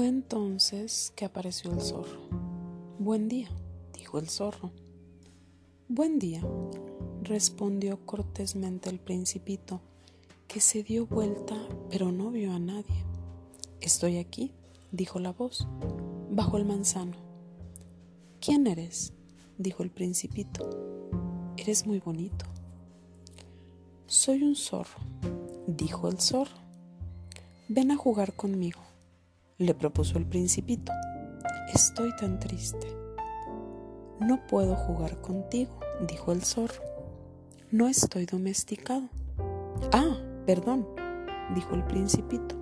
Fue entonces que apareció el zorro. Buen día, dijo el zorro. Buen día, respondió cortésmente el principito, que se dio vuelta pero no vio a nadie. Estoy aquí, dijo la voz, bajo el manzano. ¿Quién eres? dijo el principito. Eres muy bonito. Soy un zorro, dijo el zorro. Ven a jugar conmigo le propuso el principito. Estoy tan triste. No puedo jugar contigo, dijo el zorro. No estoy domesticado. Ah, perdón, dijo el principito.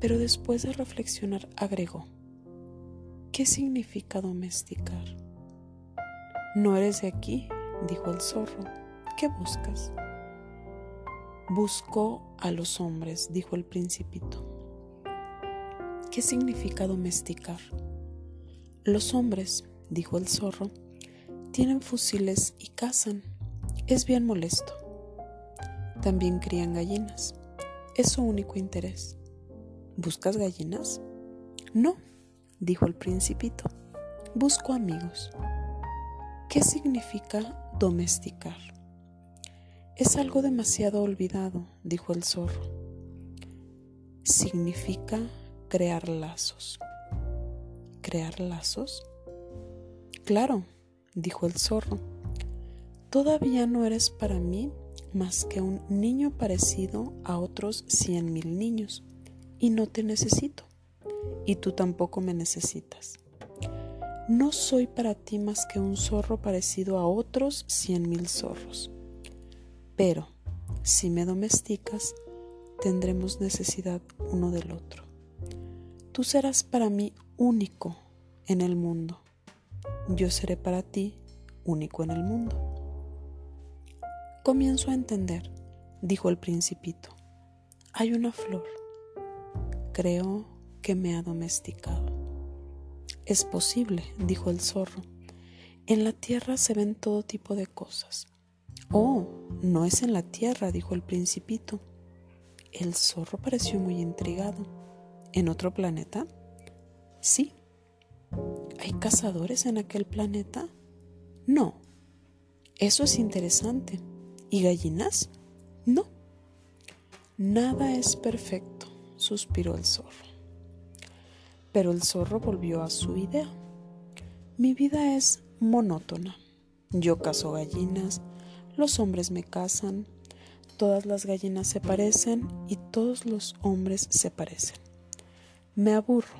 Pero después de reflexionar agregó, ¿qué significa domesticar? No eres de aquí, dijo el zorro. ¿Qué buscas? Busco a los hombres, dijo el principito. ¿Qué significa domesticar? Los hombres, dijo el zorro, tienen fusiles y cazan. Es bien molesto. También crían gallinas. Es su único interés. ¿Buscas gallinas? No, dijo el principito. Busco amigos. ¿Qué significa domesticar? Es algo demasiado olvidado, dijo el zorro. Significa crear lazos. ¿Crear lazos? Claro, dijo el zorro. Todavía no eres para mí más que un niño parecido a otros cien mil niños, y no te necesito, y tú tampoco me necesitas. No soy para ti más que un zorro parecido a otros cien mil zorros. Pero, si me domesticas, tendremos necesidad uno del otro. Tú serás para mí único en el mundo. Yo seré para ti único en el mundo. Comienzo a entender, dijo el principito. Hay una flor. Creo que me ha domesticado. Es posible, dijo el zorro. En la tierra se ven todo tipo de cosas. Oh, no es en la tierra, dijo el principito. El zorro pareció muy intrigado. ¿En otro planeta? Sí. ¿Hay cazadores en aquel planeta? No. Eso es interesante. ¿Y gallinas? No. Nada es perfecto, suspiró el zorro. Pero el zorro volvió a su idea. Mi vida es monótona. Yo cazo gallinas, los hombres me cazan, todas las gallinas se parecen y todos los hombres se parecen. Me aburro,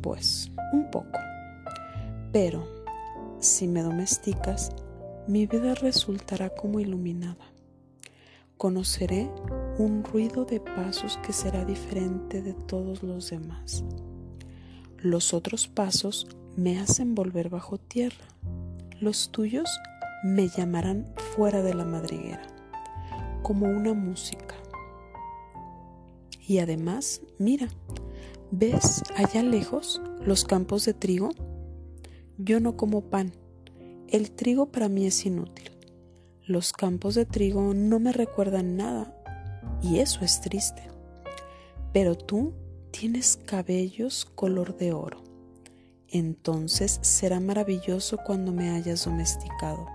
pues, un poco. Pero, si me domesticas, mi vida resultará como iluminada. Conoceré un ruido de pasos que será diferente de todos los demás. Los otros pasos me hacen volver bajo tierra. Los tuyos me llamarán fuera de la madriguera, como una música. Y además, mira, ¿Ves allá lejos los campos de trigo? Yo no como pan. El trigo para mí es inútil. Los campos de trigo no me recuerdan nada y eso es triste. Pero tú tienes cabellos color de oro. Entonces será maravilloso cuando me hayas domesticado.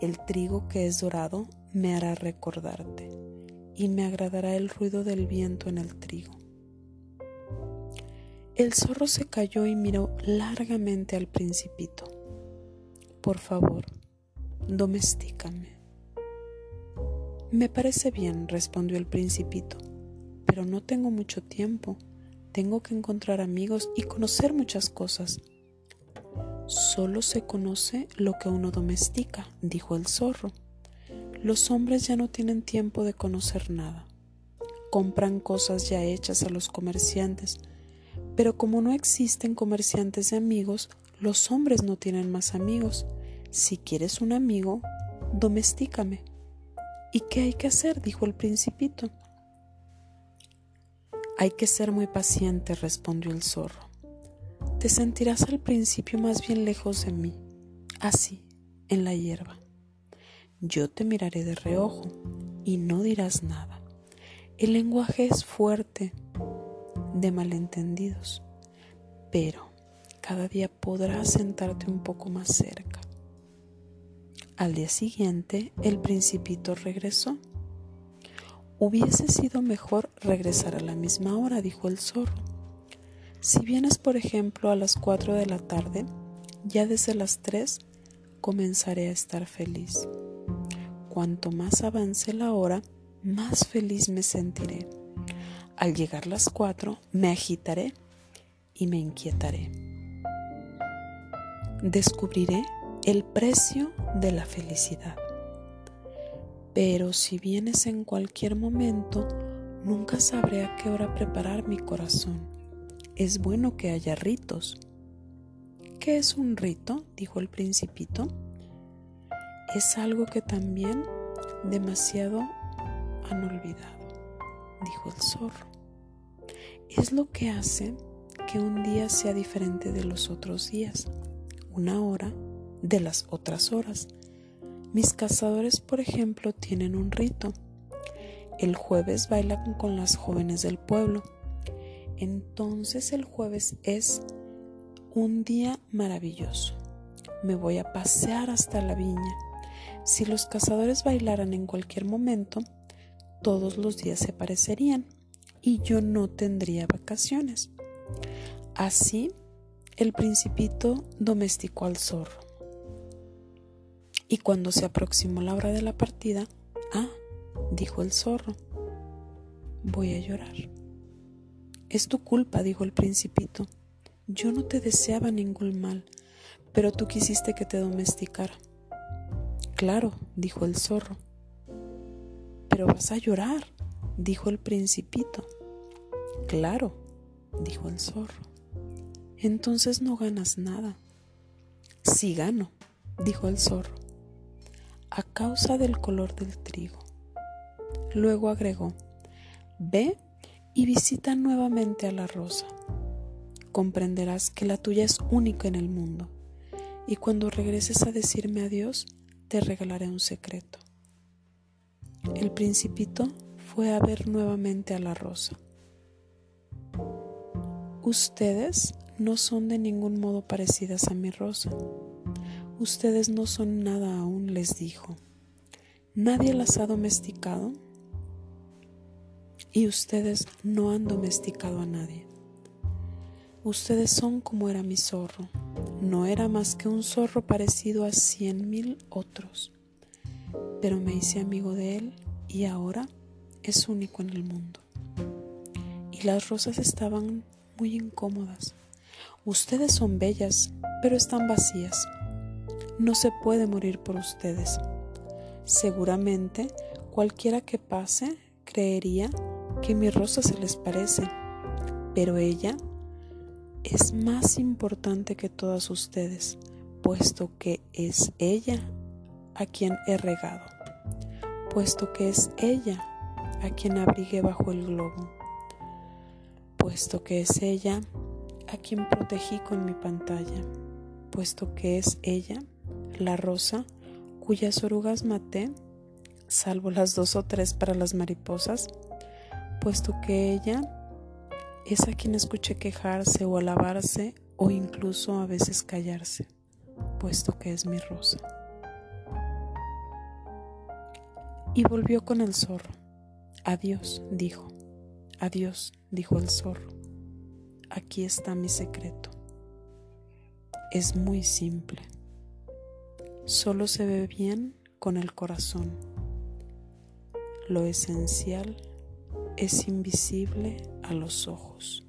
El trigo que es dorado me hará recordarte y me agradará el ruido del viento en el trigo. El zorro se cayó y miró largamente al principito. Por favor, domestícame. Me parece bien, respondió el principito, pero no tengo mucho tiempo. Tengo que encontrar amigos y conocer muchas cosas. Solo se conoce lo que uno domestica, dijo el zorro. Los hombres ya no tienen tiempo de conocer nada. Compran cosas ya hechas a los comerciantes pero como no existen comerciantes de amigos, los hombres no tienen más amigos. Si quieres un amigo, domestícame. ¿Y qué hay que hacer? dijo el principito. Hay que ser muy paciente, respondió el zorro. Te sentirás al principio más bien lejos de mí, así, en la hierba. Yo te miraré de reojo y no dirás nada. El lenguaje es fuerte, de malentendidos, pero cada día podrás sentarte un poco más cerca. Al día siguiente, el principito regresó. Hubiese sido mejor regresar a la misma hora, dijo el zorro. Si vienes, por ejemplo, a las cuatro de la tarde, ya desde las tres comenzaré a estar feliz. Cuanto más avance la hora, más feliz me sentiré. Al llegar las cuatro, me agitaré y me inquietaré. Descubriré el precio de la felicidad. Pero si vienes en cualquier momento, nunca sabré a qué hora preparar mi corazón. Es bueno que haya ritos. ¿Qué es un rito? dijo el principito. Es algo que también demasiado han olvidado dijo el zorro. Es lo que hace que un día sea diferente de los otros días, una hora de las otras horas. Mis cazadores, por ejemplo, tienen un rito. El jueves bailan con las jóvenes del pueblo. Entonces el jueves es un día maravilloso. Me voy a pasear hasta la viña. Si los cazadores bailaran en cualquier momento, todos los días se parecerían y yo no tendría vacaciones. Así, el principito domesticó al zorro. Y cuando se aproximó la hora de la partida, ah, dijo el zorro, voy a llorar. Es tu culpa, dijo el principito. Yo no te deseaba ningún mal, pero tú quisiste que te domesticara. Claro, dijo el zorro, pero vas a llorar, dijo el principito. Claro, dijo el zorro. Entonces no ganas nada. Sí gano, dijo el zorro, a causa del color del trigo. Luego agregó, ve y visita nuevamente a la rosa. Comprenderás que la tuya es única en el mundo, y cuando regreses a decirme adiós, te regalaré un secreto. El principito fue a ver nuevamente a la rosa. Ustedes no son de ningún modo parecidas a mi rosa. Ustedes no son nada aún, les dijo. Nadie las ha domesticado y ustedes no han domesticado a nadie. Ustedes son como era mi zorro. No era más que un zorro parecido a cien mil otros pero me hice amigo de él y ahora es único en el mundo. Y las rosas estaban muy incómodas. Ustedes son bellas, pero están vacías. No se puede morir por ustedes. Seguramente cualquiera que pase creería que mi rosa se les parece, pero ella es más importante que todas ustedes, puesto que es ella a quien he regado, puesto que es ella a quien abrigué bajo el globo, puesto que es ella a quien protegí con mi pantalla, puesto que es ella, la rosa, cuyas orugas maté, salvo las dos o tres para las mariposas, puesto que ella es a quien escuché quejarse o alabarse o incluso a veces callarse, puesto que es mi rosa. Y volvió con el zorro. Adiós, dijo. Adiós, dijo el zorro. Aquí está mi secreto. Es muy simple. Solo se ve bien con el corazón. Lo esencial es invisible a los ojos.